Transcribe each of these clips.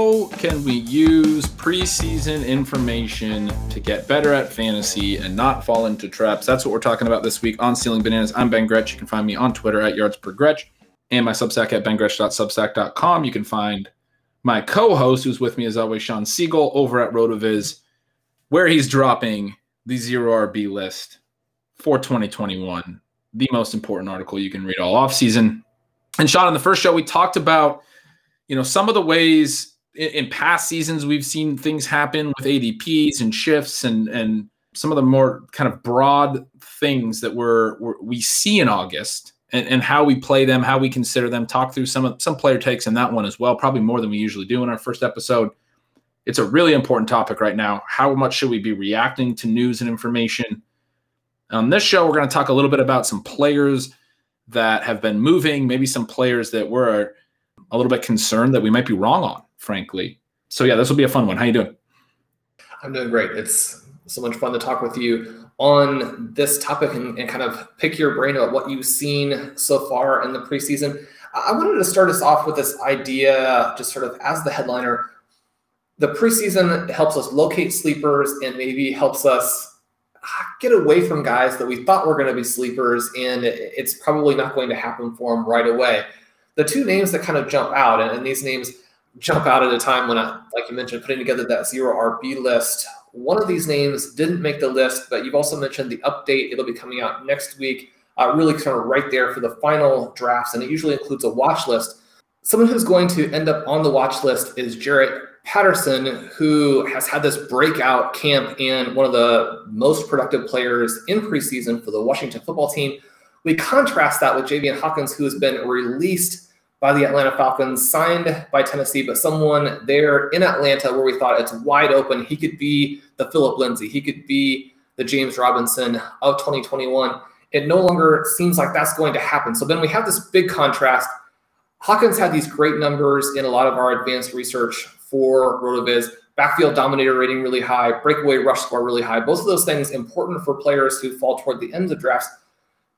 How can we use preseason information to get better at fantasy and not fall into traps? That's what we're talking about this week on Stealing Bananas. I'm Ben Gretch. You can find me on Twitter at yards per Gretch and my Substack at bengretch.substack.com. You can find my co-host, who's with me as always, Shawn Siegele, over at Rotoviz, where he's dropping the zero RB list for 2021, the most important article you can read all off season. And Sean, in the first show, we talked about you know, some of the ways in, past seasons we've seen things happen with ADPs and shifts and and some of the more kind of broad things that we're, we're we see in August and, and how we play them, how we consider them, talk through some some player takes in that one as well, probably more than we usually do in our first episode. It's a really important topic right now. How much should we be reacting to news and information? On this show, we're going to talk a little bit about some players that have been moving, maybe some players that were a little bit concerned that we might be wrong on, frankly. So yeah, this will be a fun one. How you doing? I'm doing great. It's so much fun to talk with you on this topic and, and kind of pick your brain about what you've seen so far in the preseason. I wanted to start us off with this idea, just sort of as the headliner. The preseason helps us locate sleepers and maybe helps us ah, get away from guys that we thought were going to be sleepers, and it's probably not going to happen for them right away the two names that kind of jump out, and, and these names jump out at a time when I, like you mentioned, putting together that zero RB list. One of these names didn't make the list, but you've also mentioned the update. It'll be coming out next week, uh, really kind of right there for the final drafts, and it usually includes a watch list. Someone who's going to end up on the watch list is Jaret Patterson, who has had this breakout camp and one of the most productive players in preseason for the Washington football team. We contrast that with Javian Hawkins, who has been released by the Atlanta Falcons, signed by Tennessee, but someone there in Atlanta where we thought it's wide open. He could be the Phillip Lindsay, he could be the James Robinson of 2021. It no longer seems like that's going to happen. So then we have this big contrast. Hawkins had these great numbers in a lot of our advanced research for RotoViz. Backfield dominator rating really high, breakaway rush score really high. Both of those things important for players who fall toward the end of drafts.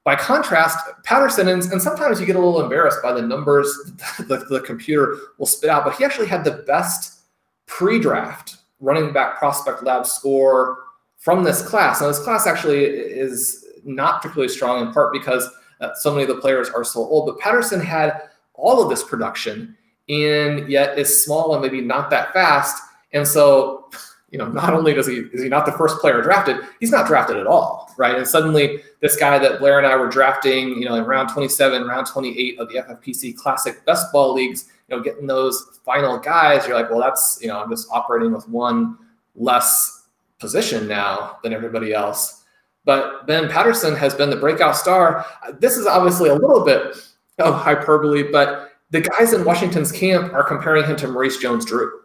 By contrast, Patterson, and, sometimes you get a little embarrassed by the numbers the, the computer will spit out, but he actually had the best pre draft running back prospect lab score from this class. Now, this class actually is not particularly strong in part because uh, so many of the players are so old, but Patterson had all of this production and yet is small and maybe not that fast. And so you know, not only does he is he not the first player drafted, he's not drafted at all, right? And suddenly, this guy that Blair and I were drafting, you know, in round 27, round 28 of the FFPC Classic Best Ball leagues, you know, getting those final guys, you're like, well, that's you know, I'm just operating with one less position now than everybody else. But Ben Patterson has been the breakout star. This is obviously a little bit of hyperbole, but the guys in Washington's camp are comparing him to Maurice Jones-Drew.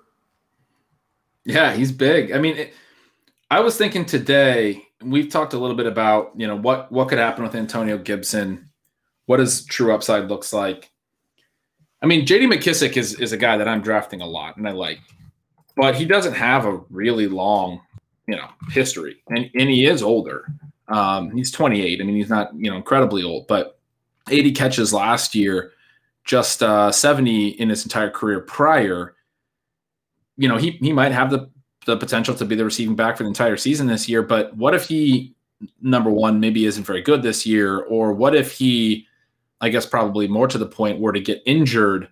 Yeah, he's big. I mean, it, I was thinking today. We've talked a little bit about you know what what could happen with Antonio Gibson. What his true upside looks like. I mean, J.D. McKissic is is a guy that I'm drafting a lot and I like, but he doesn't have a really long, you know, history, and and he is older. Um, he's 28. I mean, he's not you know incredibly old, but 80 catches last year, just uh, 70 in his entire career prior. You know, he he might have the the potential to be the receiving back for the entire season this year. But what if he, number one, maybe isn't very good this year, or what if he, I guess probably more to the point, were to get injured?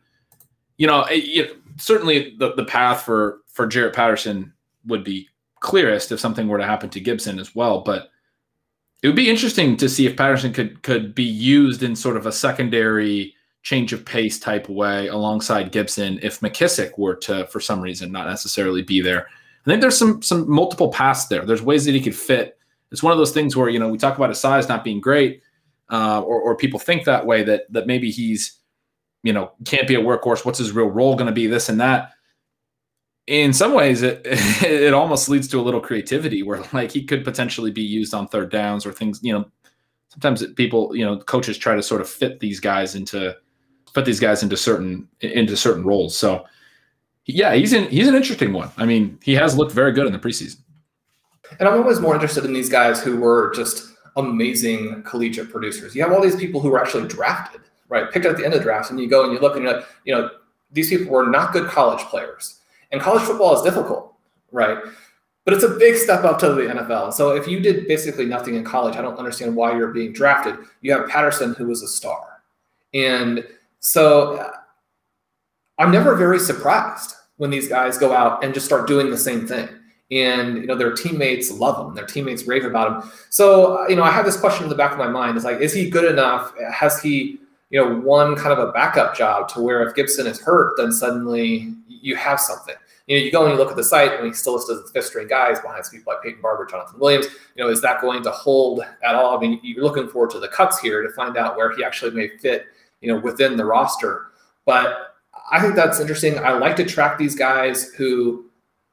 You know, it, it, certainly the the path for for Jaret Patterson would be clearest if something were to happen to Gibson as well, but it would be interesting to see if Patterson could could be used in sort of a secondary change of pace type way alongside Gibson if McKissic were to for some reason not necessarily be there. I think there's some some multiple paths there. There's ways that he could fit. It's one of those things where you know we talk about his size not being great, uh, or or people think that way that that maybe he's you know can't be a workhorse. What's his real role going to be? This and that in some ways it it almost leads to a little creativity where like he could potentially be used on third downs or things you know sometimes people you know coaches try to sort of fit these guys into put these guys into certain into certain roles so yeah he's in he's an interesting one i mean he has looked very good in the preseason and i'm always more interested in these guys who were just amazing collegiate producers you have all these people who were actually drafted right picked at the end of the draft and you go and you look and you're like, you know these people were not good college players and college football is difficult, right? But it's a big step up to the NFL. So if you did basically nothing in college, I don't understand why you're being drafted. You have Patterson, who was a star. And so uh, I'm never very surprised when these guys go out and just start doing the same thing. And you know their teammates love them. Their teammates rave about him. So uh, you know I have this question in the back of my mind: Is like, is he good enough? Has he you know won kind of a backup job to where if Gibson is hurt, then suddenly you have something. You know, you go and you look at the site, and he still listed as fifth string guys behind people like Peyton Barber, Jonathan Williams. You know, is that going to hold at all? I mean, you're looking forward to the cuts here to find out where he actually may fit, you know, within the roster. But I think that's interesting. I like to track these guys who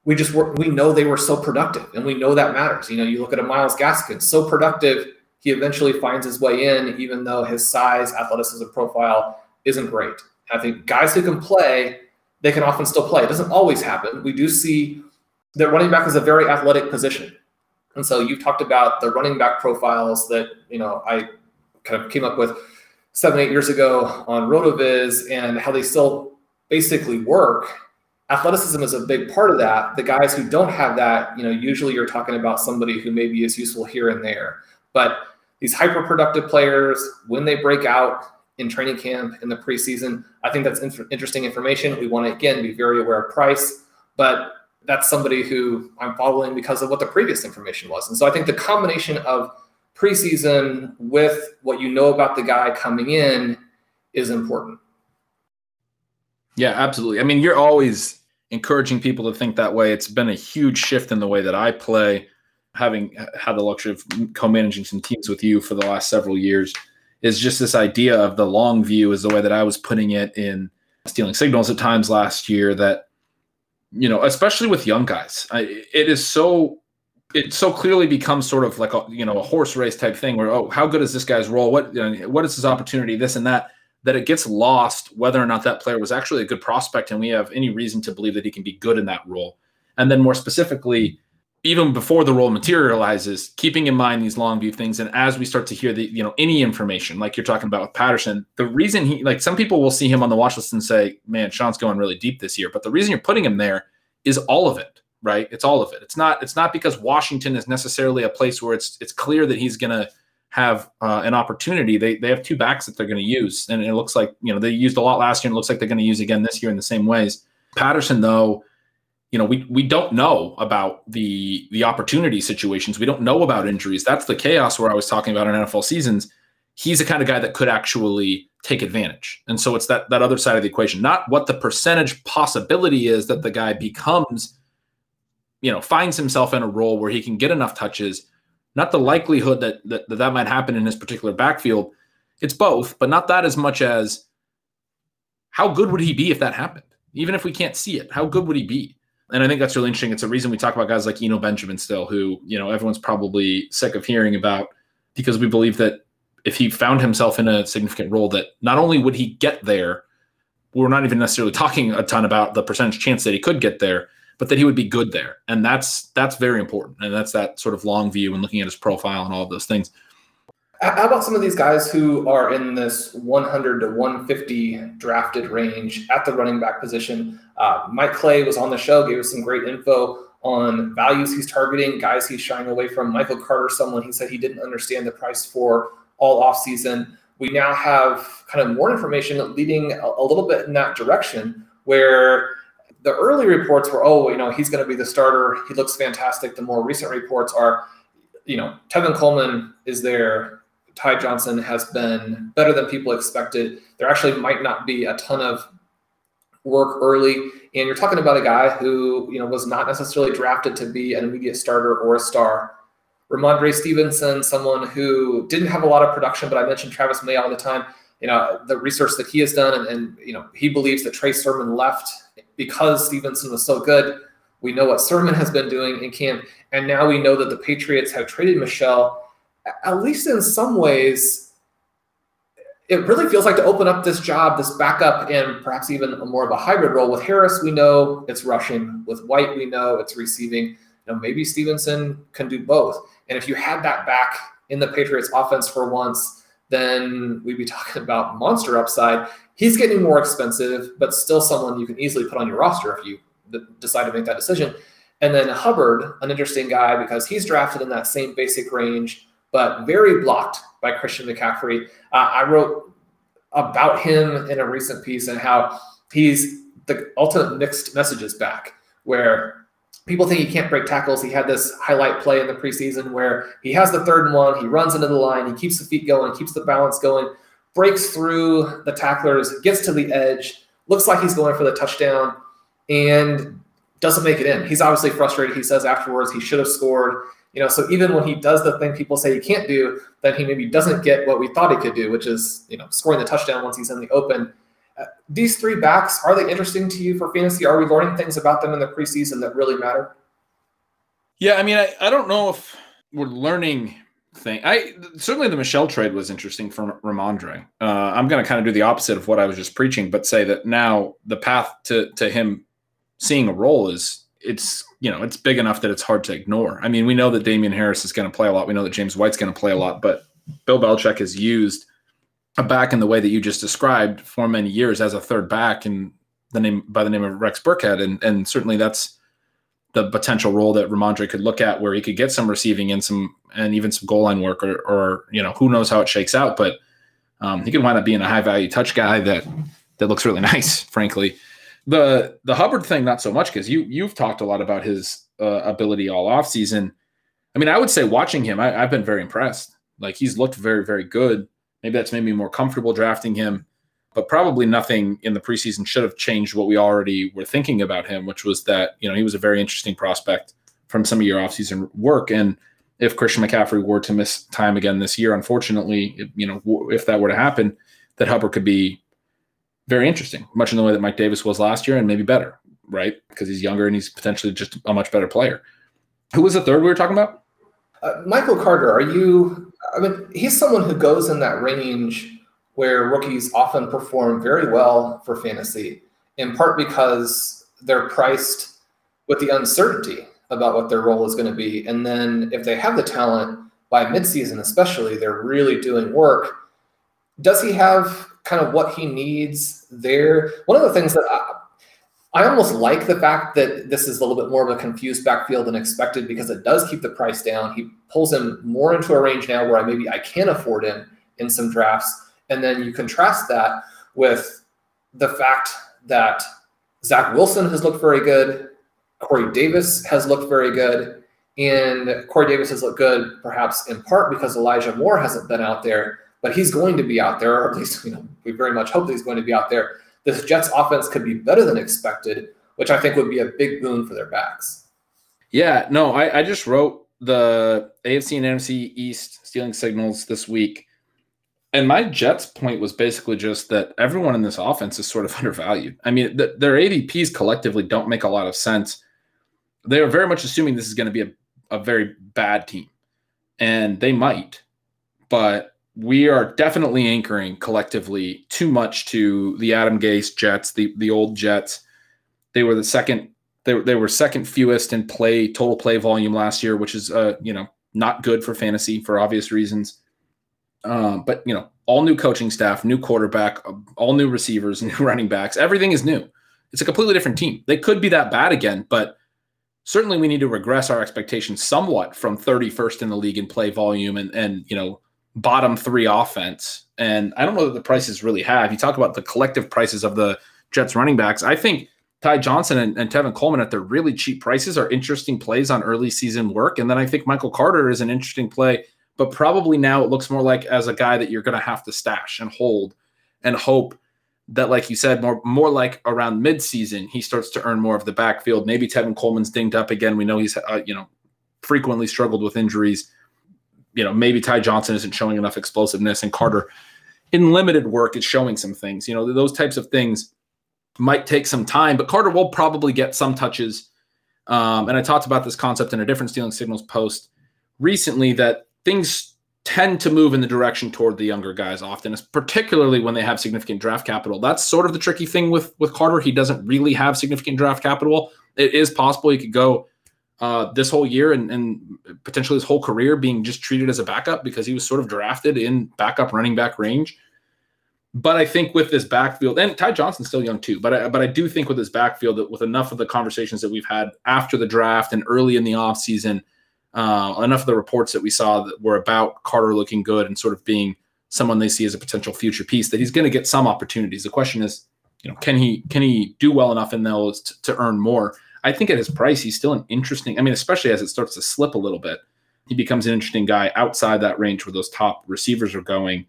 we just were, we know they were so productive, and we know that matters. You know, you look at a Myles Gaskin, so productive, he eventually finds his way in, even though his size, athleticism profile isn't great. I think guys who can play they can often still play. It doesn't always happen. We do see that running back is a very athletic position. And so you've talked about the running back profiles that, you know, I kind of came up with seven, eight years ago on RotoViz and how they still basically work. Athleticism is a big part of that. The guys who don't have that, you know, usually you're talking about somebody who maybe is useful here and there. But these hyper productive players, when they break out, in training camp in the preseason. I think that's inf- interesting information. We want to again be very aware of price, but that's somebody who I'm following because of what the previous information was. And so I think the combination of preseason with what you know about the guy coming in is important. Yeah, absolutely. I mean, you're always encouraging people to think that way. It's been a huge shift in the way that I play, having had the luxury of co-managing some teams with you for the last several years is just this idea of the long view is the way that I was putting it in stealing signals at times last year that you know especially with young guys I, it is so it so clearly becomes sort of like a you know a horse race type thing where oh how good is this guy's role what you know, what is his opportunity this and that that it gets lost whether or not that player was actually a good prospect and we have any reason to believe that he can be good in that role and then more specifically even before the role materializes, keeping in mind these long view things. And as we start to hear the, you know, any information like you're talking about with Patterson, the reason he like some people will see him on the watch list and say, man, Shawn's going really deep this year. But the reason you're putting him there is all of it, right? It's all of it. It's not, it's not because Washington is necessarily a place where it's it's clear that he's gonna have uh, an opportunity. They they have two backs that they're gonna use. And it looks like, you know, they used a lot last year and it looks like they're gonna use again this year in the same ways. Patterson, though, you know we we don't know about the the opportunity situations we don't know about injuries that's the chaos where i was talking about in nfl seasons he's the kind of guy that could actually take advantage and so it's that that other side of the equation not what the percentage possibility is that the guy becomes you know finds himself in a role where he can get enough touches not the likelihood that that, that, that might happen in his particular backfield. It's both, but not that as much as how good would he be if that happened? Even if we can't see it, how good would he be? And I think that's really interesting. It's a reason we talk about guys like Eno Benjamin still, who, you know, everyone's probably sick of hearing about because we believe that if he found himself in a significant role, that not only would he get there, we're not even necessarily talking a ton about the percentage chance that he could get there, but that he would be good there. And that's that's very important. And that's that sort of long view and looking at his profile and all of those things. How about some of these guys who are in this 100 to 150 drafted range at the running back position? Uh, Mike Clay was on the show, gave us some great info on values he's targeting, guys he's shying away from. Michael Carter, someone he said he didn't understand the price for all offseason. We now have kind of more information leading a, a little bit in that direction where the early reports were, oh, you know, he's going to be the starter. He looks fantastic. The more recent reports are, you know, Tevin Coleman is there. Ty Johnson has been better than people expected. There actually might not be a ton of work early. And you're talking about a guy who, you know, was not necessarily drafted to be an immediate starter or a star. Rhamondre Stevenson, someone who didn't have a lot of production, but I mentioned Travis May all the time. You know, the research that he has done, and, and you know, he believes that Trey Sermon left because Stevenson was so good. We know what Sermon has been doing in camp, and now we know that the Patriots have traded Michel. At least in some ways, it really feels like to open up this job, this backup, and perhaps even a more of a hybrid role. With Harris, we know it's rushing. With White, we know it's receiving. You know, maybe Stevenson can do both. And if you had that back in the Patriots offense for once, then we'd be talking about monster upside. He's getting more expensive, but still someone you can easily put on your roster if you decide to make that decision. And then Hubbard, an interesting guy because he's drafted in that same basic range, but very blocked by Christian McCaffrey. Uh, I wrote about him in a recent piece and how he's the ultimate mixed messages back, where people think he can't break tackles. He had this highlight play in the preseason where he has the third and one, he runs into the line, he keeps the feet going, keeps the balance going, breaks through the tacklers, gets to the edge, looks like he's going for the touchdown, and doesn't make it in. He's obviously frustrated. He says afterwards he should have scored. You know, so even when he does the thing people say he can't do, then he maybe doesn't get what we thought he could do, which is, you know, scoring the touchdown once he's in the open these three backs are they interesting to you for fantasy? Are we learning things about them in the preseason that really matter? Yeah, I mean, I, I don't know if we're learning thing. I certainly the Michel trade was interesting for Rhamondre. Uh, I'm going to kind of do the opposite of what I was just preaching, but say that now the path to to him seeing a role is it's you know it's big enough that it's hard to ignore. I mean, we know that Damien Harris is going to play a lot. We know that James White's going to play a lot, but Bill Belichick has used a back in the way that you just described for many years as a third back and the name by the name of Rex Burkhead. And and certainly that's the potential role that Rhamondre could look at where he could get some receiving and some and even some goal line work or or you know, who knows how it shakes out. But um, he could wind up being a high value touch guy that that looks really nice, frankly. The the Hubbard thing, not so much because you you've talked a lot about his uh, ability all off season. I mean, I would say watching him, I, I've been very impressed. Like he's looked very, very good. Maybe that's made me more comfortable drafting him, but probably nothing in the preseason should have changed what we already were thinking about him, which was that, you know, he was a very interesting prospect from some of your offseason work. And if Christian McCaffrey were to miss time again this year, unfortunately, you know, if that were to happen, that Hubbard could be very interesting, much in the way that Mike Davis was last year and maybe better, right? Because he's younger and he's potentially just a much better player. Who was the third we were talking about? Uh, Michael Carter, are you I mean, he's someone who goes in that range where rookies often perform very well for fantasy, in part because they're priced with the uncertainty about what their role is going to be. And then if they have the talent by midseason, especially, they're really doing work. Does he have kind of what he needs there? One of the things that I, I almost like the fact that this is a little bit more of a confused backfield than expected because it does keep the price down. He pulls him more into a range now where I maybe I can afford him in some drafts. And then you contrast that with the fact that Zach Wilson has looked very good, Corey Davis has looked very good, and Corey Davis has looked good perhaps in part because Elijah Moore hasn't been out there, but he's going to be out there, or at least you know we very much hope that he's going to be out there this Jets offense could be better than expected, which I think would be a big boon for their backs. Yeah, no, I, I just wrote the AFC and NFC East stealing signals this week. And my Jets point was basically just that everyone in this offense is sort of undervalued. I mean, the, their ADPs collectively don't make a lot of sense. They are very much assuming this is going to be a, a very bad team, and they might, but we are definitely anchoring collectively too much to the Adam Gase Jets, the the old Jets. They were the second they, they were second fewest in play total play volume last year, which is uh you know not good for fantasy for obvious reasons. Um, but you know, all new coaching staff, new quarterback, all new receivers, new running backs, everything is new. It's a completely different team. They could be that bad again, but certainly we need to regress our expectations somewhat from 31st in the league in play volume and and you know bottom three offense. And I don't know that the prices really have. You talk about the collective prices of the Jets running backs. I think Ty Johnson and, and Tevin Coleman at their really cheap prices are interesting plays on early season work. And then I think Michael Carter is an interesting play, but probably now it looks more like as a guy that you're going to have to stash and hold and hope that, like you said, more more like around midseason, he starts to earn more of the backfield. Maybe Tevin Coleman's dinged up again. We know he's uh, you know frequently struggled with injuries. You know, maybe Ty Johnson isn't showing enough explosiveness, and Carter, in limited work, is showing some things. You know, those types of things might take some time, but Carter will probably get some touches. Um, and I talked about this concept in a different Stealing Signals post recently that things tend to move in the direction toward the younger guys often, particularly when they have significant draft capital. That's sort of the tricky thing with with Carter. He doesn't really have significant draft capital. It is possible he could go uh, this whole year and, and potentially his whole career being just treated as a backup because he was sort of drafted in backup running back range. But I think with this backfield, and Ty Johnson's still young too, but I, but I do think with this backfield that with enough of the conversations that we've had after the draft and early in the offseason, uh, enough of the reports that we saw that were about Carter looking good and sort of being someone they see as a potential future piece, that he's going to get some opportunities. The question is, you know, can he can he do well enough in those to, to earn more? I think at his price, he's still an interesting. I mean, especially as it starts to slip a little bit, he becomes an interesting guy outside that range where those top receivers are going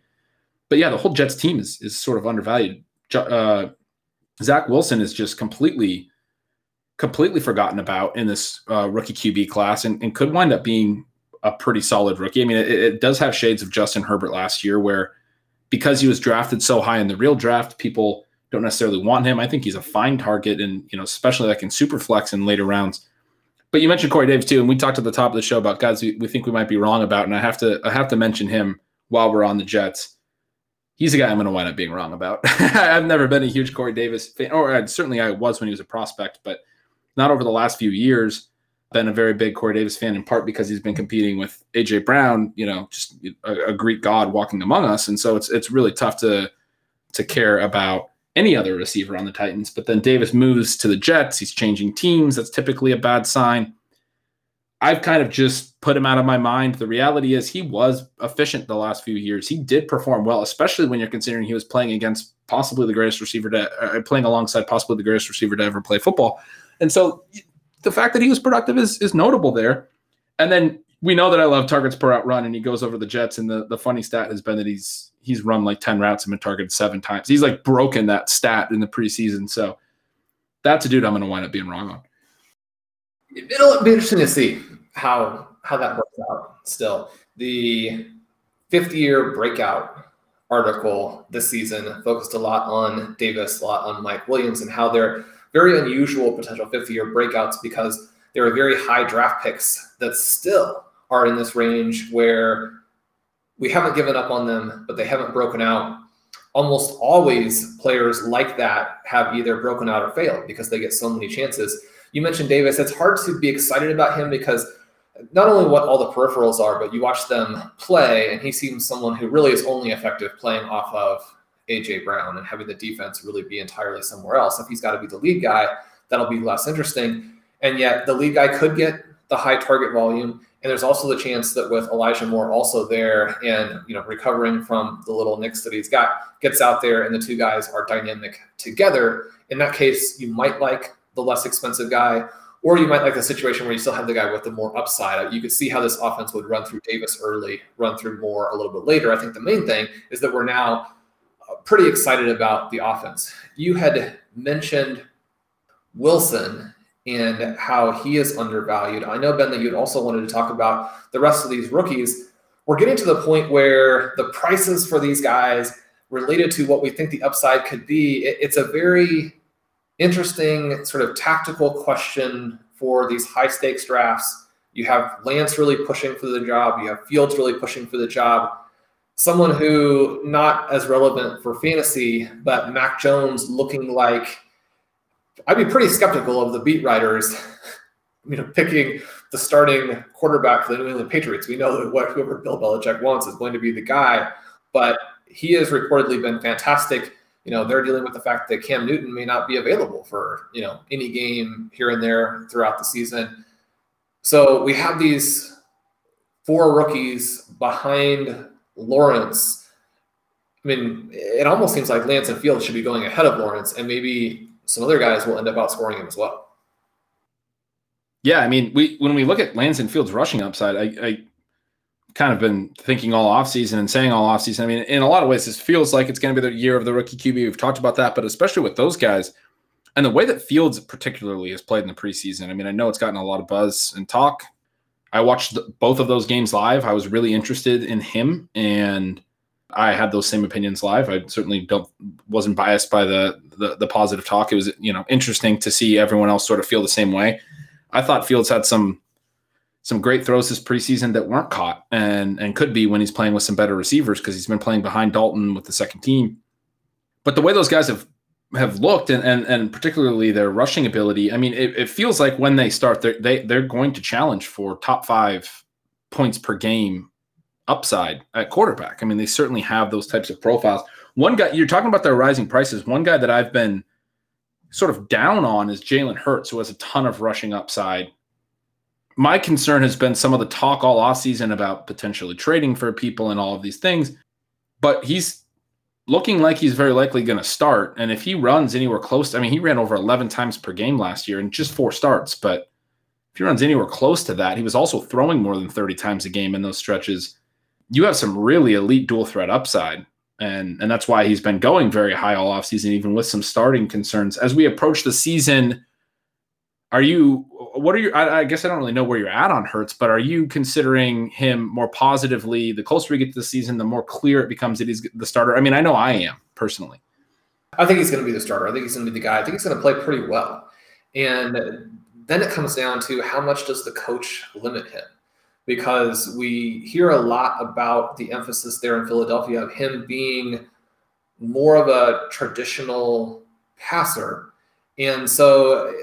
but yeah, the whole Jets team is is sort of undervalued. Uh, Zach Wilson is just completely, completely forgotten about in this uh, rookie QB class, and, and, could wind up being a pretty solid rookie. I mean, it, it, does have shades of Justin Herbert last year, where because he was drafted so high in the real draft, people don't necessarily want him. I think he's a fine target, and you know, especially like in super flex in later rounds. But you mentioned Corey Davis too, and we talked at the top of the show about guys we, we think we might be wrong about, and I have to I have to mention him while we're on the Jets he's a guy I'm going to wind up being wrong about. I've never been a huge Corey Davis fan, or uh, certainly I was when he was a prospect, but not over the last few years. Been a very big Corey Davis fan in part because he's been competing with AJ Brown, you know, just a, a Greek god walking among us, and so it's it's really tough to to care about any other receiver on the Titans. But then Davis moves to the Jets. He's changing teams. That's typically a bad sign. I've kind of just put him out of my mind. The reality is he was efficient the last few years. He did perform well, especially when you're considering he was playing against possibly the greatest receiver to uh, playing alongside possibly the greatest receiver to ever play football. And so the fact that he was productive is is notable there. And then we know that I love targets per route run, and he goes over the Jets. And the, the funny stat has been that he's he's run like 10 routes and been targeted seven times. He's like broken that stat in the preseason. So that's a dude I'm gonna wind up being wrong on. It'll be interesting to see how how that works out. Still, the 50 year breakout article this season focused a lot on Davis, a lot on Mike Williams, and how they're very unusual potential 50 year breakouts because there are very high draft picks that still are in this range where we haven't given up on them, but they haven't broken out. Almost always, players like that have either broken out or failed because they get so many chances. You mentioned Davis. It's hard to be excited about him because not only what all the peripherals are, but you watch them play, and he seems someone who really is only effective playing off of AJ Brown and having the defense really be entirely somewhere else. If he's got to be the lead guy, that'll be less interesting. And yet, the lead guy could get the high target volume, and there's also the chance that with Elijah Moore also there and you know recovering from the little nicks that he's got, gets out there, and the two guys are dynamic together. In that case, you might like the less expensive guy or you might like the situation where you still have the guy with the more upside. You could see how this offense would run through Davis early, run through Moore a little bit later. I think the main thing is that we're now uh, pretty excited about the offense. You had mentioned Wilson and how he is undervalued. I know, Ben, that you'd also wanted to talk about the rest of these rookies. We're getting to the point where the prices for these guys related to what we think the upside could be, it's a very interesting sort of tactical question for these high stakes drafts. You have Lance really pushing for the job, you have Fields really pushing for the job. Someone who not as relevant for fantasy, but Mac Jones looking like I'd be pretty skeptical of the beat writers, you know, picking the starting quarterback for the New England Patriots. We know that what whoever Bill Belichick wants is going to be the guy, but he has reportedly been fantastic. You know, they're dealing with the fact that Cam Newton may not be available for, you know, any game here and there throughout the season. So we have these four rookies behind Lawrence. I mean, it almost seems like Lance and Fields should be going ahead of Lawrence, and maybe some other guys will end up outscoring him as well. Yeah, I mean, we when we look at Lance and Fields rushing upside, I, I kind of been thinking all offseason and saying all offseason. I mean, in a lot of ways, this feels like it's going to be the year of the rookie QB. We've talked about that, but especially with those guys and the way that Fields particularly has played in the preseason. I mean, I know it's gotten a lot of buzz and talk. I watched both of those games live. I was really interested in him, and I had those same opinions live. I certainly don't wasn't biased by the, the the positive talk. It was you know interesting to see everyone else sort of feel the same way. I thought Fields had some some great throws this preseason that weren't caught and and could be when he's playing with some better receivers because he's been playing behind Dalton with the second team. But the way those guys have have looked and and, and particularly their rushing ability, I mean, it, it feels like when they start, they're, they they're going to challenge for top five points per game upside at quarterback. I mean, they certainly have those types of profiles. One guy you're talking about their rising prices. One guy that I've been sort of down on is Jalen Hurts, who has a ton of rushing upside my concern has been some of the talk all off season about potentially trading for people and all of these things, but he's looking like he's very likely going to start. And if he runs anywhere close, to, I mean, he ran over 11 times per game last year in just four starts, but if he runs anywhere close to that, he was also throwing more than 30 times a game in those stretches. You have some really elite dual threat upside. And, and that's why he's been going very high all offseason, even with some starting concerns. As we approach the season, are you what are you I, I, guess i don't really know where you're at on Hurts but are you considering him more positively? The closer we get to the season the more clear it becomes that he's the starter. I mean i know i am personally. I think he's going to be the starter. I think he's going to be the guy. I think he's going to play pretty well. And then it comes down to how much does the coach limit him because we hear a lot about the emphasis there in philadelphia of him being more of a traditional passer and so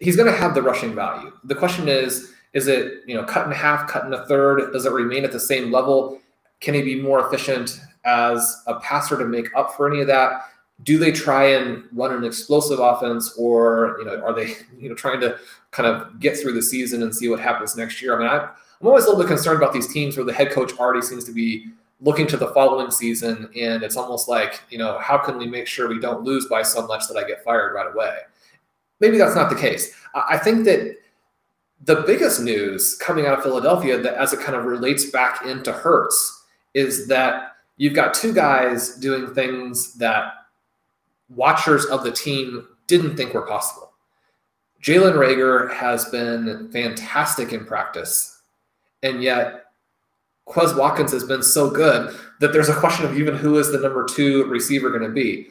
he's going to have the rushing value. The question is, is it you know cut in half, cut in a third? Does it remain at the same level? Can he be more efficient as a passer to make up for any of that? Do they try and run an explosive offense, or you know, are they you know trying to kind of get through the season and see what happens next year? I mean, I, I'm always a little bit concerned about these teams where the head coach already seems to be looking to the following season, and it's almost like you know, how can we make sure we don't lose by so much that I get fired right away? maybe that's not the case. I think that the biggest news coming out of Philadelphia that as it kind of relates back into Hurts is that you've got two guys doing things that watchers of the team didn't think were possible. Jalen Reagor has been fantastic in practice, and yet Quez Watkins has been so good that there's a question of even who is the number two receiver going to be.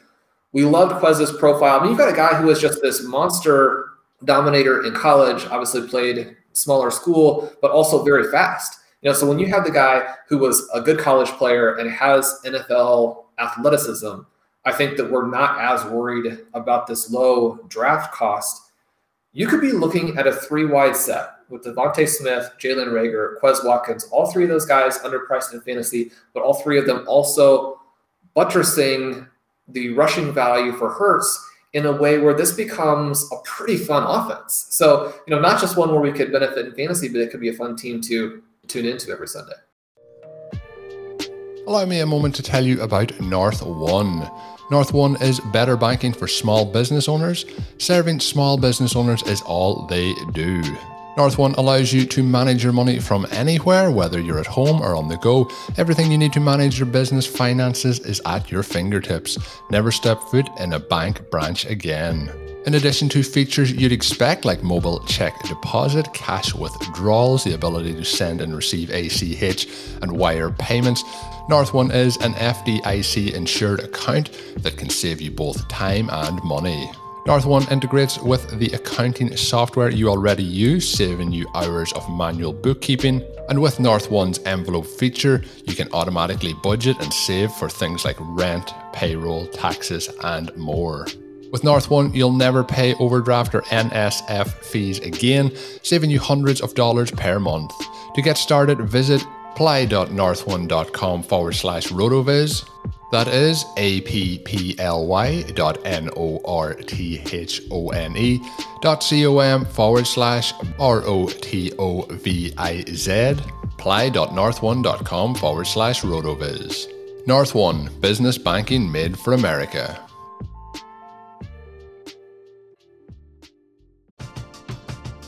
We loved Quez's profile. I mean, you've got a guy who was just this monster dominator in college, obviously played smaller school, but also very fast. You know, so when you have the guy who was a good college player and has NFL athleticism, I think that we're not as worried about this low draft cost. You could be looking at a three wide set with DeVonta Smith, Jalen Reagor, Quez Watkins, all three of those guys underpriced in fantasy, but all three of them also buttressing the rushing value for Hurts in a way where this becomes a pretty fun offense. So, you know, not just one where we could benefit in fantasy, but it could be a fun team to tune into every Sunday. Allow me a moment to tell you about North One. North One is better banking for small business owners. Serving small business owners is all they do. North One allows you to manage your money from anywhere, whether you're at home or on the go. Everything you need to manage your business finances is at your fingertips. Never step foot in a bank branch again. In addition to features you'd expect like mobile check deposit, cash withdrawals, the ability to send and receive ACH and wire payments, North One is an FDIC insured account that can save you both time and money. North One integrates with the accounting software you already use, saving you hours of manual bookkeeping. And with North One's envelope feature, you can automatically budget and save for things like rent, payroll, taxes, and more. With North One, you'll never pay overdraft or NSF fees again, saving you hundreds of dollars per month. To get started, visit apply.northone.com forward slash rotoviz. That is apply dot n o r t h o n e dot com forward slash r o t o v i z apply.northone.com forward slash rotoviz. North One, business banking made for America.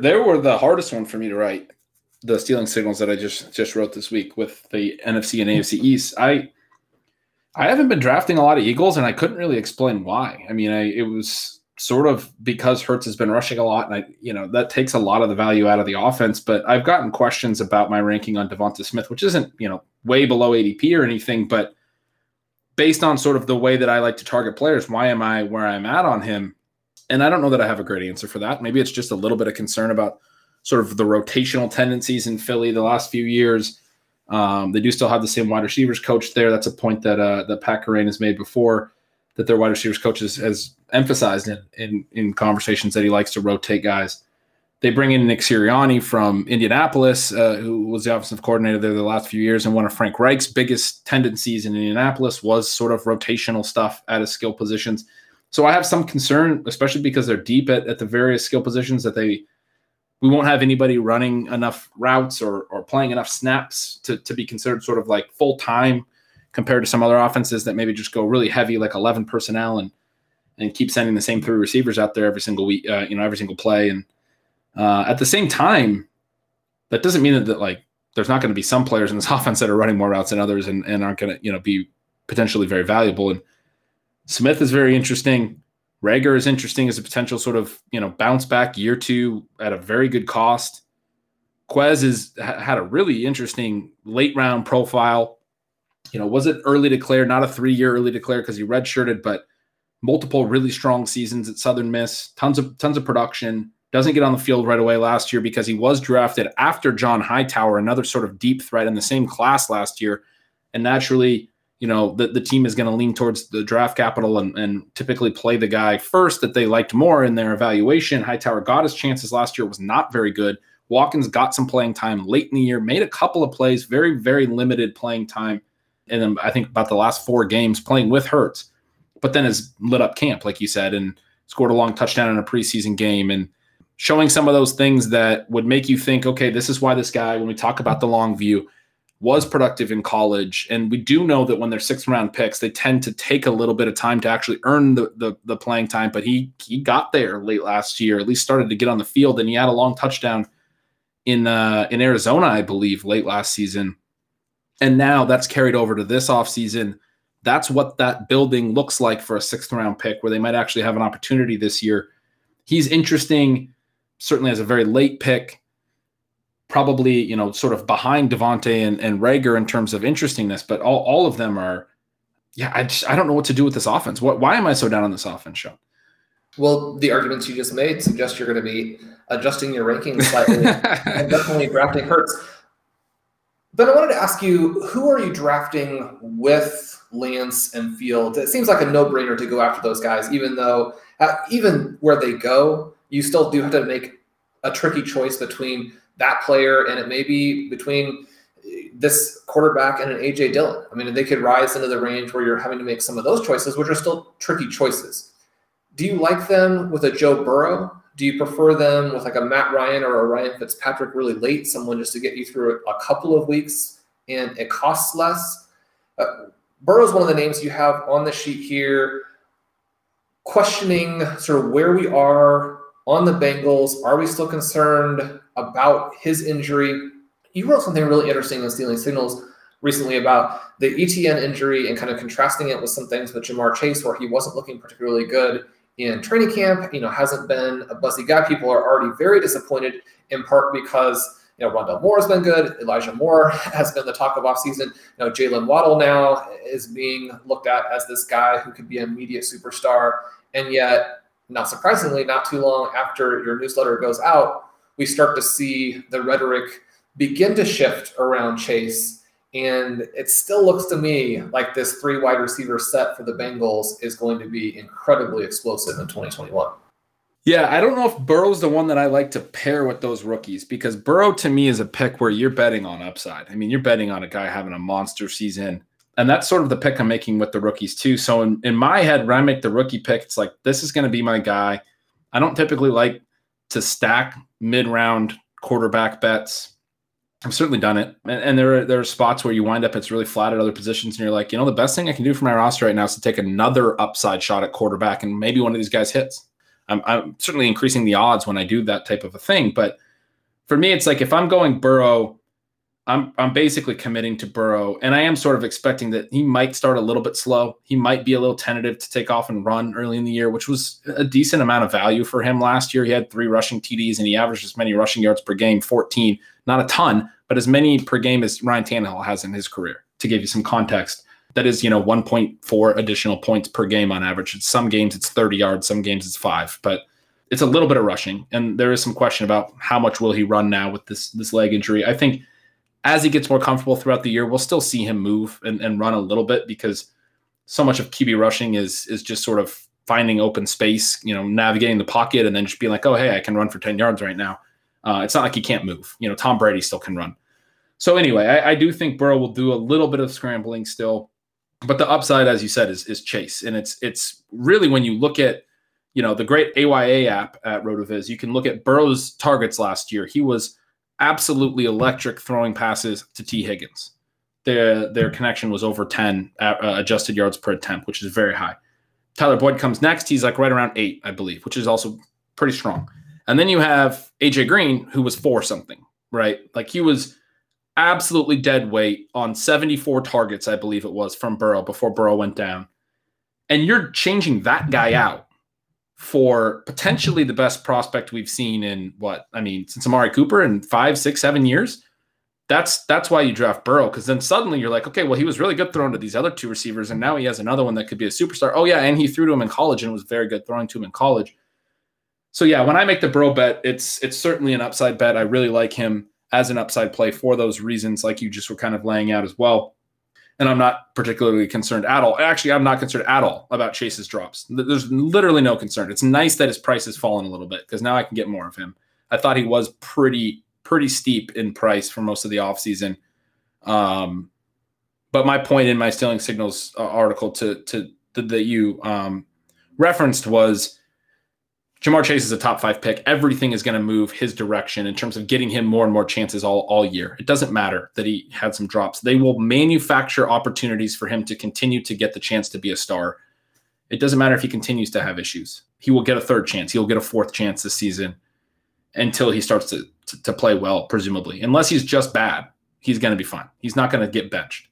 They were the hardest one for me to write. The stealing signals that I just just wrote this week with the NFC and AFC East. I I haven't been drafting a lot of Eagles, and I couldn't really explain why. I mean, I, it was sort of because Hurts has been rushing a lot, and I you know that takes a lot of the value out of the offense. But I've gotten questions about my ranking on Devonta Smith, which isn't you know way below ADP or anything, but based on sort of the way that I like to target players, why am I where I'm at on him? And I don't know that I have a great answer for that. Maybe it's just a little bit of concern about sort of the rotational tendencies in Philly the last few years. Um, they do still have the same wide receivers coach there. That's a point that uh, that Pat Kerrane has made before. That their wide receivers coach has, has emphasized in, in in conversations that he likes to rotate guys. They bring in Nick Sirianni from Indianapolis, uh, who was the offensive coordinator there the last few years, and one of Frank Reich's biggest tendencies in Indianapolis was sort of rotational stuff at his skill positions. So I have some concern, especially because they're deep at, at the various skill positions that they we won't have anybody running enough routes or or playing enough snaps to to be considered sort of like full time compared to some other offenses that maybe just go really heavy like 11 personnel and and keep sending the same three receivers out there every single week uh, you know every single play. And uh, at the same time that doesn't mean that, that like there's not going to be some players in this offense that are running more routes than others and, and aren't going to you know be potentially very valuable. And Smith is very interesting. Reagor is interesting as a potential sort of you know bounce back year two at a very good cost. Quez is had a really interesting late round profile. You know, was it early declare, not a three year early declare because he redshirted, but multiple really strong seasons at Southern Miss, tons of tons of production. Doesn't get on the field right away last year because he was drafted after John Hightower, another sort of deep threat in the same class last year, and naturally you know, the, the team is going to lean towards the draft capital and, and typically play the guy first that they liked more in their evaluation. Hightower got his chances last year, was not very good. Watkins got some playing time late in the year, made a couple of plays, very, very limited playing time. And then I think about the last four games playing with Hurts, but then has lit up camp, like you said, and scored a long touchdown in a preseason game and showing some of those things that would make you think, okay, this is why this guy, when we talk about the long view, was productive in college. And we do know that when they're sixth round picks, they tend to take a little bit of time to actually earn the, the, the playing time. But he he got there late last year, at least started to get on the field, and he had a long touchdown in uh, in Arizona, I believe, late last season. And now that's carried over to this offseason. That's what that building looks like for a sixth round pick, where they might actually have an opportunity this year. He's interesting, certainly as a very late pick probably you know sort of behind DeVonta and, and Reagor in terms of interestingness, but all, all of them are yeah, I just I don't know what to do with this offense. What why am I so down on this offense, Shawn? Well, the arguments you just made suggest you're going to be adjusting your rankings slightly and definitely drafting Hurts. But I wanted to ask you, who are you drafting with Lance and Fields? It seems like a no-brainer to go after those guys, even though uh, even where they go, you still do have to make a tricky choice between that player, and it may be between this quarterback and an AJ Dillon. I mean, they could rise into the range where you're having to make some of those choices, which are still tricky choices. Do you like them with a Joe Burrow? Do you prefer them with like a Matt Ryan or a Ryan Fitzpatrick really late, someone just to get you through a couple of weeks and it costs less? Uh, is one of the names you have on the sheet here, questioning sort of where we are on the Bengals. Are we still concerned about his injury? You wrote something really interesting in Stealing Signals recently about the Etienne injury and kind of contrasting it with some things with Ja'Marr Chase, where he wasn't looking particularly good in training camp. You know, hasn't been a buzzy guy. People are already very disappointed, in part because you know, Rondale Moore has been good. Elijah Moore has been the talk of offseason. You know, Jaylen Waddle now is being looked at as this guy who could be an immediate superstar. And yet, not surprisingly, not too long after your newsletter goes out, we start to see the rhetoric begin to shift around Chase. And it still looks to me like this three wide receiver set for the Bengals is going to be incredibly explosive in 2021. Yeah, I don't know if Burrow's the one that I like to pair with those rookies because Burrow to me is a pick where you're betting on upside. I mean, you're betting on a guy having a monster season and that's sort of the pick I'm making with the rookies too. So in, in my head, when I make the rookie pick, it's like this is going to be my guy. I don't typically like to stack mid round quarterback bets. I've certainly done it, and, and, there are there are spots where you wind up it's really flat at other positions, and you're like, you know, the best thing I can do for my roster right now is to take another upside shot at quarterback, and maybe one of these guys hits. I'm, I'm certainly increasing the odds when I do that type of a thing, but for me, it's like if I'm going Burrow I'm I'm basically committing to Burrow, and I am sort of expecting that he might start a little bit slow. He might be a little tentative to take off and run early in the year, which was a decent amount of value for him last year. He had three rushing TDs, and he averaged as many rushing yards per game, 14. Not a ton, but as many per game as Ryan Tannehill has in his career. To give you some context, that is, you know, 1.4 additional points per game on average. It's some games it's 30 yards, some games it's five, but it's a little bit of rushing, and there is some question about how much will he run now with this this leg injury. I think as he gets more comfortable throughout the year, we'll still see him move and, and run a little bit because so much of QB rushing is is just sort of finding open space, you know, navigating the pocket and then just being like, oh, hey, I can run for 10 yards right now. Uh, it's not like he can't move. You know, Tom Brady still can run. So anyway, I, I, do think Burrow will do a little bit of scrambling still, but the upside, as you said, is is Chase, and it's it's really when you look at you know the great AYA app at Rotoviz, you can look at Burrow's targets last year. He was absolutely electric throwing passes to Tee Higgins. Their their connection was over 10 uh, adjusted yards per attempt, which is very high. Tyler Boyd comes next. He's like right around eight, I believe, which is also pretty strong. And then you have AJ Green, who was four something, right? Like he was absolutely dead weight on 74 targets, I believe it was from Burrow before Burrow went down. And you're changing that guy out for potentially the best prospect we've seen in what I mean since Amari Cooper in five, six, seven years. That's that's why you draft Burrow because then suddenly you're like, okay, well he was really good throwing to these other two receivers, and now he has another one that could be a superstar. Oh yeah, and he threw to him in college and was very good throwing to him in college. So yeah, when I make the Burrow bet, it's it's certainly an upside bet. I really like him as an upside play for those reasons, like you just were kind of laying out as well and I'm not particularly concerned at all. Actually, I'm not concerned at all about Chase's drops. There's literally no concern. It's nice that his price has fallen a little bit because now I can get more of him. I thought he was pretty pretty steep in price for most of the offseason. Um, but my point in my stealing signals uh, article to to, to that you um, referenced was Ja'Marr Chase is a top five pick. Everything is going to move his direction in terms of getting him more and more chances all, all year. It doesn't matter that he had some drops. They will manufacture opportunities for him to continue to get the chance to be a star. It doesn't matter if he continues to have issues. He will get a third chance. He'll get a fourth chance this season until he starts to, to, to play well, presumably. Unless he's just bad, he's going to be fine. He's not going to get benched.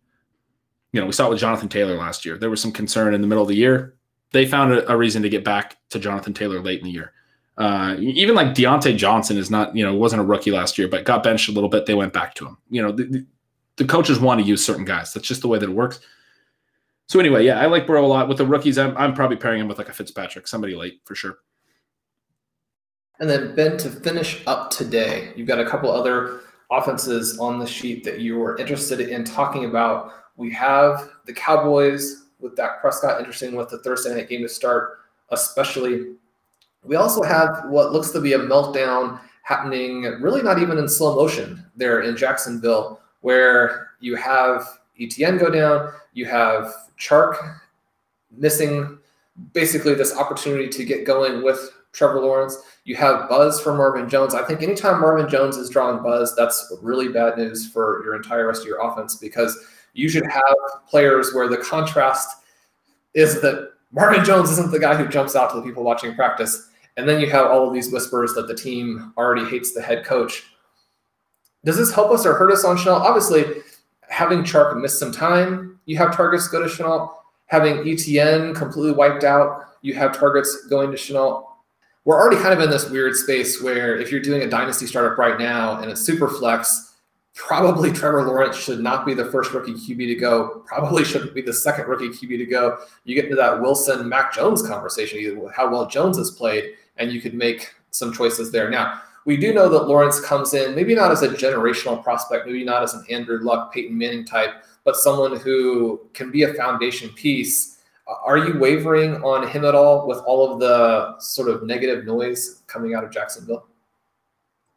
You know, we saw it with Jonathan Taylor last year. There was some concern in the middle of the year they found a, a, reason to get back to Jonathan Taylor late in the year. Uh, even like Diontae Johnson is not, you know, wasn't a rookie last year, but got benched a little bit. They went back to him. You know, the, the, the coaches want to use certain guys. That's just the way that it works. So anyway, yeah, I like Burrow a lot. With the rookies, I'm, I'm probably pairing him with like a Fitzpatrick, somebody late for sure. And then Ben, to finish up today, you've got a couple other offenses on the sheet that you were interested in talking about. We have the Cowboys with Dak Prescott. Interesting with the Thursday night game to start, especially. We also have what looks to be a meltdown happening, really not even in slow motion there in Jacksonville, where you have Etienne go down, you have Chark missing basically this opportunity to get going with Trevor Lawrence. You have buzz for Marvin Jones. I think anytime Marvin Jones is drawing buzz, that's really bad news for your entire rest of your offense because you should have players where the contrast is that Marvin Jones isn't the guy who jumps out to the people watching practice. And then you have all of these whispers that the team already hates the head coach. Does this help us or hurt us on Shenault? Obviously, having Chark miss some time, you have targets go to Shenault. Having Etienne completely wiped out, you have targets going to Shenault. We're already kind of in this weird space where if you're doing a dynasty startup right now and it's super flex, probably Trevor Lawrence should not be the first rookie QB to go. Probably shouldn't be the second rookie QB to go. You get into that Wilson Mac Jones conversation, how well Jones has played, and you could make some choices there. Now, we do know that Lawrence comes in, maybe not as a generational prospect, maybe not as an Andrew Luck, Peyton Manning type, but someone who can be a foundation piece. Uh, are you wavering on him at all with all of the sort of negative noise coming out of Jacksonville?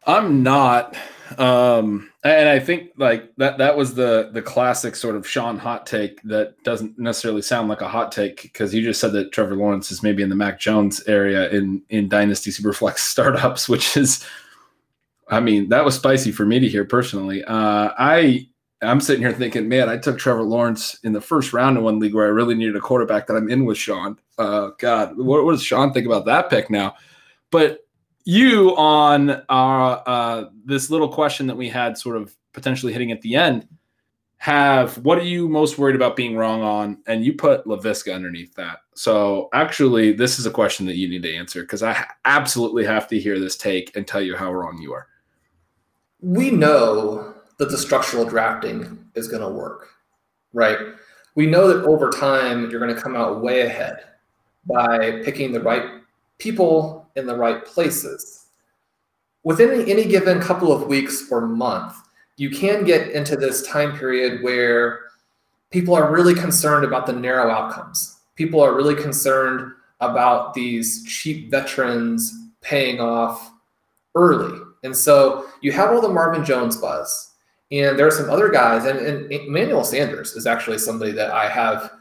I'm not. Um, and I think like that that was the the classic sort of Shawn hot take that doesn't necessarily sound like a hot take because you just said that Trevor Lawrence is maybe in the Mac Jones area in in Dynasty Superflex startups, which is I mean, that was spicy for me to hear personally. Uh, I I'm sitting here thinking, man, I took Trevor Lawrence in the first round in one league where I really needed a quarterback that I'm in with Shawn. Uh, God, what, what does Shawn think about that pick now? But you on our uh, this little question that we had sort of potentially hitting at the end have what are you most worried about being wrong on? And you put Laviska underneath that. So actually this is a question that you need to answer because i absolutely have to hear this take and tell you how wrong you are. We know that the structural drafting is going to work right? We know that over time you're going to come out way ahead by picking the right people in the right places. Within any given couple of weeks or month, you can get into this time period where people are really concerned about the narrow outcomes. People are really concerned about these cheap veterans paying off early. And so you have all the Marvin Jones buzz, and there are some other guys, and, and Emmanuel Sanders is actually somebody that I have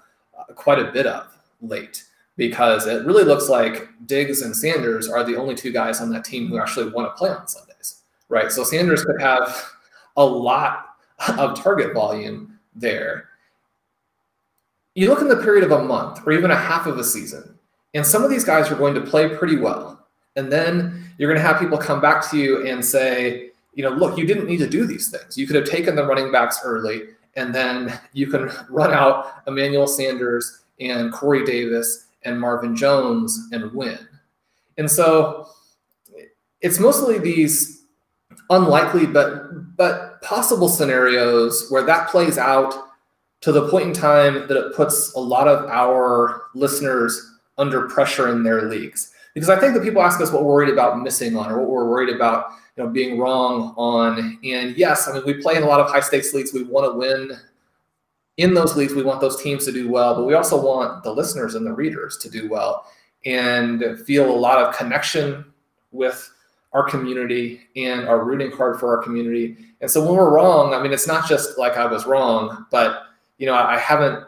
quite a bit of late because it really looks like Diggs and Sanders are the only two guys on that team who actually want to play on Sundays, right? So Sanders could have a lot of target volume there. You look in the period of a month or even a half of a season, and some of these guys are going to play pretty well. And then you're going to have people come back to you and say, you know, look, you didn't need to do these things. You could have taken the running backs early, and then you can run out Emmanuel Sanders and Corey Davis and Marvin Jones and win. And so it's mostly these unlikely but but possible scenarios where that plays out to the point in time that it puts a lot of our listeners under pressure in their leagues. Because I think that people ask us what we're worried about missing on or what we're worried about, you know, being wrong on. And yes, I mean we play in a lot of high stakes leagues. We want to win in those leagues, we want those teams to do well, but we also want the listeners and the readers to do well and feel a lot of connection with our community and our rooting hard for our community. And so when we're wrong, I mean, it's not just like I was wrong, but you know, I haven't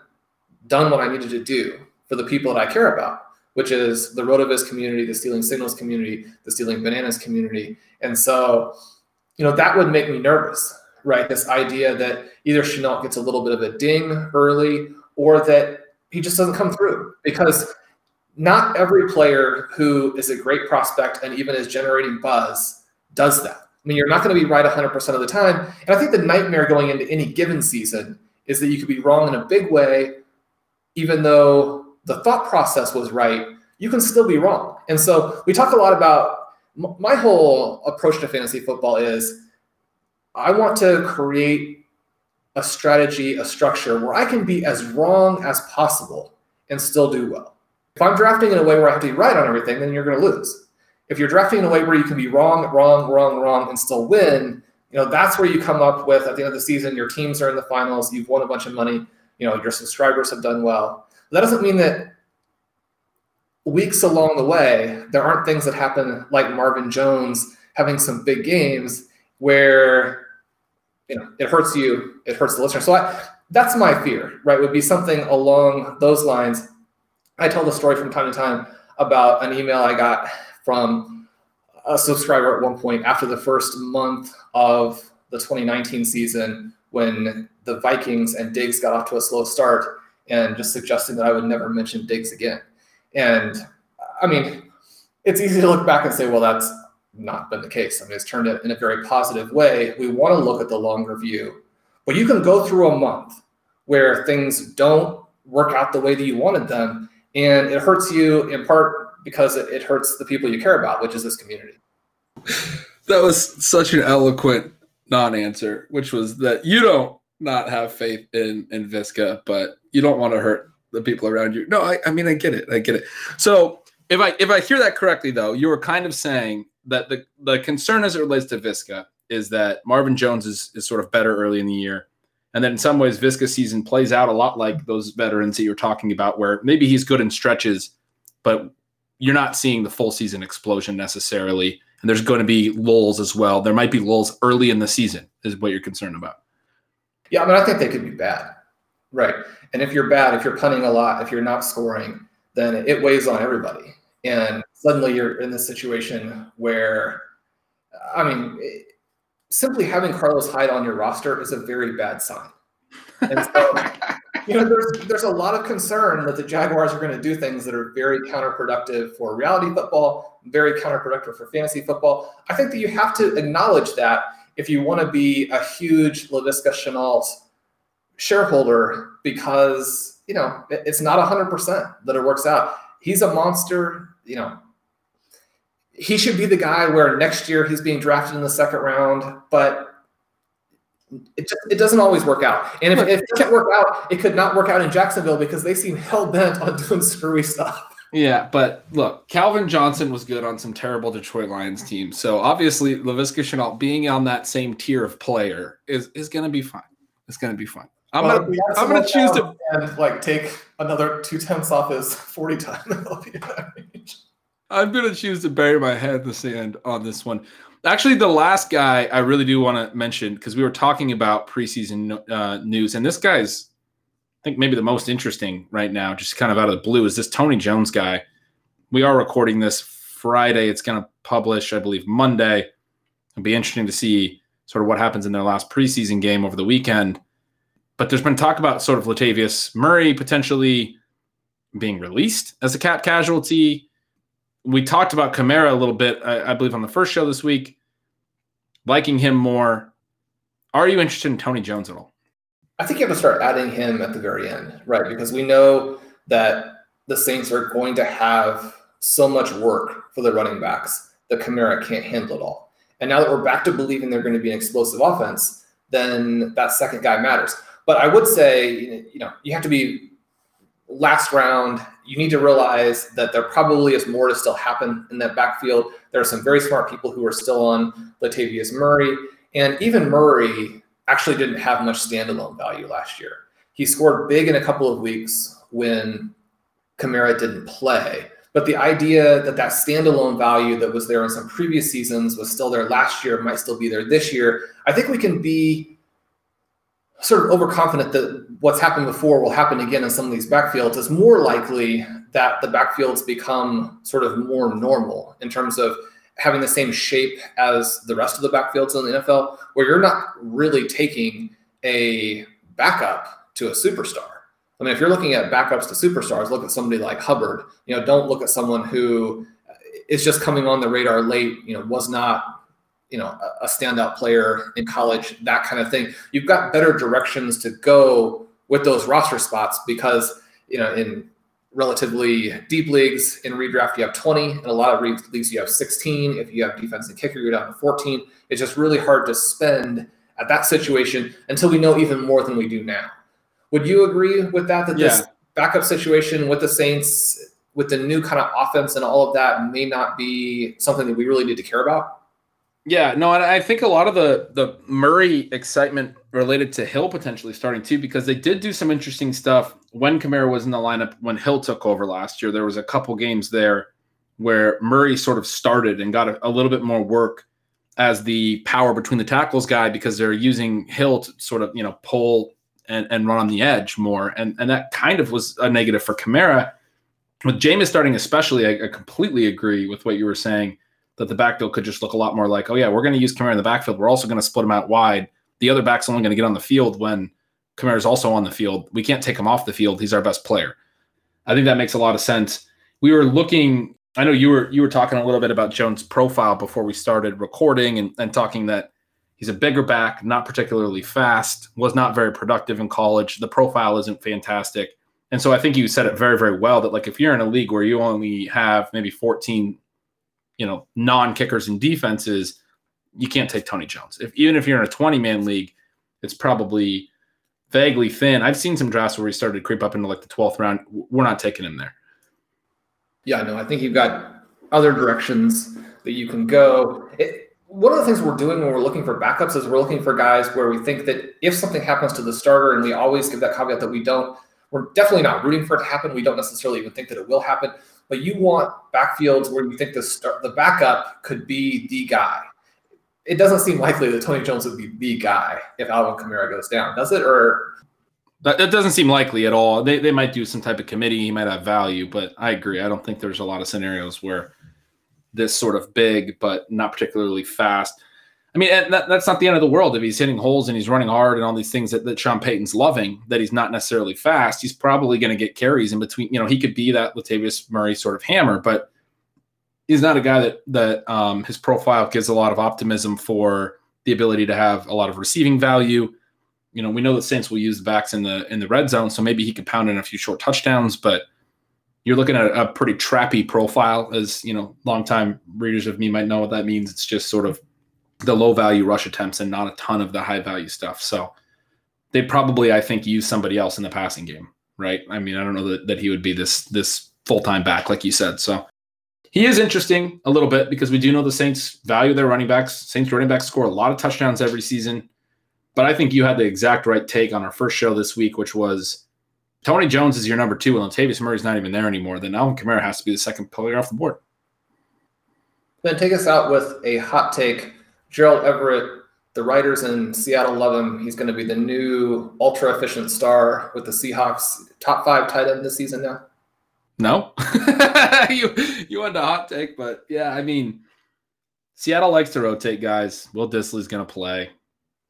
done what I needed to do for the people that I care about. which is the RotoViz community, the Stealing Signals community, the Stealing Bananas community. And so, you know, that would make me nervous, right? This idea that either Shenault gets a little bit of a ding early or that he just doesn't come through because not every player who is a great prospect and even is generating buzz does that. I mean, you're not going to be right 100% of the time. And I think the nightmare going into any given season is that you could be wrong in a big way, even though the thought process was right, you can still be wrong. And so we talk a lot about my whole approach to fantasy football is I want to create a strategy, a structure where I can be as wrong as possible and still do well. If I'm drafting in a way where I have to be right on everything, then you're going to lose. If you're drafting in a way where you can be wrong, wrong, wrong, wrong, and still win, you know that's where you come up with at the end of the season. Your teams are in the finals. You've won a bunch of money. You know your subscribers have done well. That doesn't mean that weeks along the way there aren't things that happen like Marvin Jones having some big games where you know it hurts you, it hurts the listener. So I, that's my fear, right? Would be something along those lines. I tell the story from time to time about an email I got from a subscriber at one point after the first month of the 2019 season when the Vikings and Diggs got off to a slow start and just suggesting that I would never mention Diggs again. And I mean, it's easy to look back and say, well, that's not been the case. I mean, it's turned out in a very positive way. We want to look at the longer view, but you can go through a month where things don't work out the way that you wanted them. And it hurts you in part because it, it hurts the people you care about, which is this community. That was such an eloquent non-answer, which was that you don't not have faith in in Viska, but you don't want to hurt the people around you. No, I, I mean I get it. I get it. So if I if I hear that correctly though, you were kind of saying that the the concern as it relates to Viska is that Marvin Jones is is sort of better early in the year. And then in some ways, Viska season plays out a lot like those veterans that you're talking about, where maybe he's good in stretches, but you're not seeing the full season explosion necessarily. And there's going to be lulls as well. There might be lulls early in the season, is what you're concerned about. Yeah, I mean, I think they could be bad. Right. And if you're bad, if you're punting a lot, if you're not scoring, then it weighs on everybody. And suddenly you're in this situation where, I mean, simply having Carlos Hyde on your roster is a very bad sign. And so, you know, there's there's a lot of concern that the Jaguars are going to do things that are very counterproductive for reality football, very counterproductive for fantasy football. I think that you have to acknowledge that if you want to be a huge Laviska Shenault shareholder, because you know it's not hundred percent that it works out. He's a monster. You know, he should be the guy where next year he's being drafted in the second round, but it just it doesn't always work out. And if, if it can't work out, it could not work out in Jacksonville because they seem hell bent on doing screwy stuff. Yeah, but look, Calvin Johnson was good on some terrible Detroit Lions teams. So obviously, Laviska Shenault being on that same tier of player is is going to be fine. It's going to be fine. I'm well, gonna I'm gonna choose to and like take another two tenths off his forty time. I'm gonna choose to bury my head in the sand on this one. Actually, the last guy I really do want to mention because we were talking about preseason uh, news, and this guy's I think maybe the most interesting right now, just kind of out of the blue, is this Tony Jones guy. We are recording this Friday. It's going to publish, I believe, Monday. It'll be interesting to see sort of what happens in their last preseason game over the weekend. But there's been talk about sort of Latavius Murray potentially being released as a cap casualty. We talked about Kamara a little bit, I, I believe, on the first show this week, liking him more. Are you interested in Tony Jones at all? I think you have to start adding him at the very end, right? Because we know that the Saints are going to have so much work for the running backs that Kamara can't handle it all. And now that we're back to believing they're going to be an explosive offense, then that second guy matters. But I would say, you know, you have to be last round. You need to realize that there probably is more to still happen in that backfield. There are some very smart people who are still on Latavius Murray. And even Murray, actually didn't have much standalone value last year. He scored big in a couple of weeks when Kamara didn't play. But the idea that that standalone value that was there in some previous seasons was still there last year, might still be there this year. I think we can be sort of overconfident that what's happened before will happen again in some of these backfields, it's more likely that the backfields become sort of more normal in terms of having the same shape as the rest of the backfields in the NFL, where you're not really taking a backup to a superstar. I mean, if you're looking at backups to superstars, look at somebody like Hubbard. You know, don't look at someone who is just coming on the radar late. You know, was not you know a, standout player in college, that kind of thing. You've got better directions to go with those roster spots because you know in relatively deep leagues in redraft you have 20 in a lot of leagues you have 16 if you have defense and kicker you're down to 14 it's just really hard to spend at that situation until we know even more than we do now. Would you agree with that that yeah. this backup situation with the saints with the new kind of offense and all of that may not be something that we really need to care about yeah, no, and I think a lot of the the Murray excitement related to Hill potentially starting too, because they did do some interesting stuff when Kamara was in the lineup when Hill took over last year. There was a couple games there where Murray sort of started and got a, a little bit more work as the power between the tackles guy because they're using Hill to sort of you know pull and, and run on the edge more, and and that kind of was a negative for Kamara. With Jameis starting, especially, I, I completely agree with what you were saying that the backfield could just look a lot more like, oh yeah, we're going to use Kamara in the backfield. We're also going to split him out wide. The other back's only going to get on the field when is also on the field. We can't take him off the field. He's our best player. I think that makes a lot of sense. We were looking. I know you were you were talking a little bit about Jones' profile before we started recording, and, and talking that he's a bigger back, not particularly fast, was not very productive in college. The profile isn't fantastic. And so I think you said it very, very well that like if you're in a league where you only have maybe 14 you know non kickers and defenses, you can't take Tony Jones. If even if you're in a 20 man league, it's probably vaguely thin. I've seen some drafts where he started to creep up into like the 12th round. We're not taking him there. Yeah, no, I think you've got other directions that you can go. It, one of the things we're doing when we're looking for backups is we're looking for guys where we think that if something happens to the starter, and we always give that caveat that we don't, we're definitely not rooting for it to happen. We don't necessarily even think that it will happen but you want backfields where you think the start, the backup could be the guy. It doesn't seem likely that Tony Jones would be the guy if Alvin Kamara goes down, does it? Or that, that doesn't seem likely at all. They, they might do some type of committee. He might have value, but I agree. I don't think there's a lot of scenarios where this sort of big but not particularly fast I mean, that, that's not the end of the world if he's hitting holes and he's running hard and all these things that, that Sean Payton's loving. That he's not necessarily fast. He's probably going to get carries in between. You know, he could be that Latavius Murray sort of hammer, but he's not a guy that that um, his profile gives a lot of optimism for the ability to have a lot of receiving value. You know, we know that Saints will use the backs in the in the red zone, so maybe he could pound in a few short touchdowns, but you're looking at a pretty trappy profile as you know longtime readers of me might know what that means it's just sort of the low value rush attempts and not a ton of the high value stuff. So they probably, I think, use somebody else in the passing game, right? I mean, I don't know that, that he would be this this full time back, like you said. So he is interesting a little bit because we do know the Saints value their running backs. Saints running backs score a lot of touchdowns every season. But I think you had the exact right take on our first show this week, which was Tony Jones is your number two, and Latavius Murray's not even there anymore. Then Alvin Kamara has to be the second player off the board. Then take us out with a hot take Gerald Everett, the writers in Seattle love him. He's going to be the new ultra efficient star with the Seahawks. Top five tight end this season now. No, you you wanted a hot take, but yeah, I mean, Seattle likes to rotate guys. Will Dissly's going to play.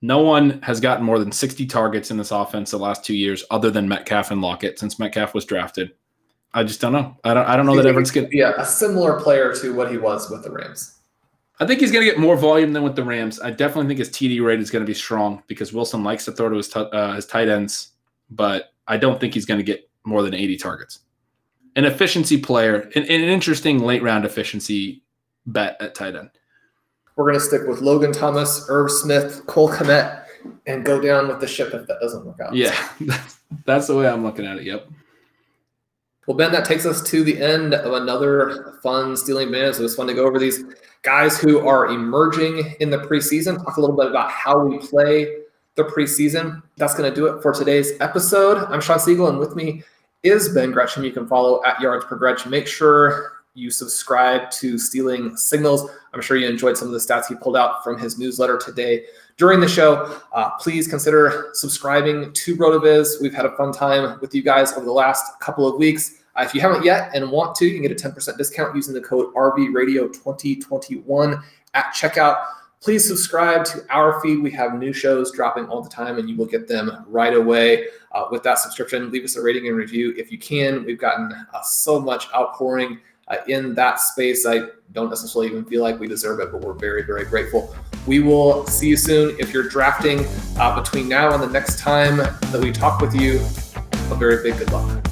No one has gotten more than 60 targets in this offense the last two years, other than Metcalf and Lockett since Metcalf was drafted. I just don't know. I don't. I don't know that Everett's going to. Yeah, a similar player to what he was with the Rams. I think he's going to get more volume than with the Rams. I definitely think his TD rate is going to be strong because Wilson likes to throw to his, t- uh, his tight ends, but I don't think he's going to get more than 80 targets. An efficiency player, an, an interesting late round efficiency bet at tight end. We're going to stick with Logan Thomas, Irv Smith, Cole Kmet, and go down with the ship if that doesn't work out. Yeah, that's the way I'm looking at it. Yep. Well, Ben, that takes us to the end of another fun stealing minutes. It was fun to go over these guys who are emerging in the preseason. Talk a little bit about how we play the preseason. That's going to do it for today's episode. I'm Shawn Siegele, and with me is Ben Gretch. You can follow at Yards Per Gretch. Make sure you subscribe to Stealing Signals. I'm sure you enjoyed some of the stats he pulled out from his newsletter today during the show. Uh, please consider subscribing to RotoViz. We've had a fun time with you guys over the last couple of weeks. Uh, if you haven't yet and want to, you can get a 10% discount using the code RVRadio2021 at checkout. Please subscribe to our feed. We have new shows dropping all the time, and you will get them right away uh, with that subscription. Leave us a rating and review if you can. We've gotten uh, so much outpouring in that space. I don't necessarily even feel like we deserve it, but we're very, very grateful. We will see you soon. If you're drafting uh, between now and the next time that we talk with you, a very big good luck.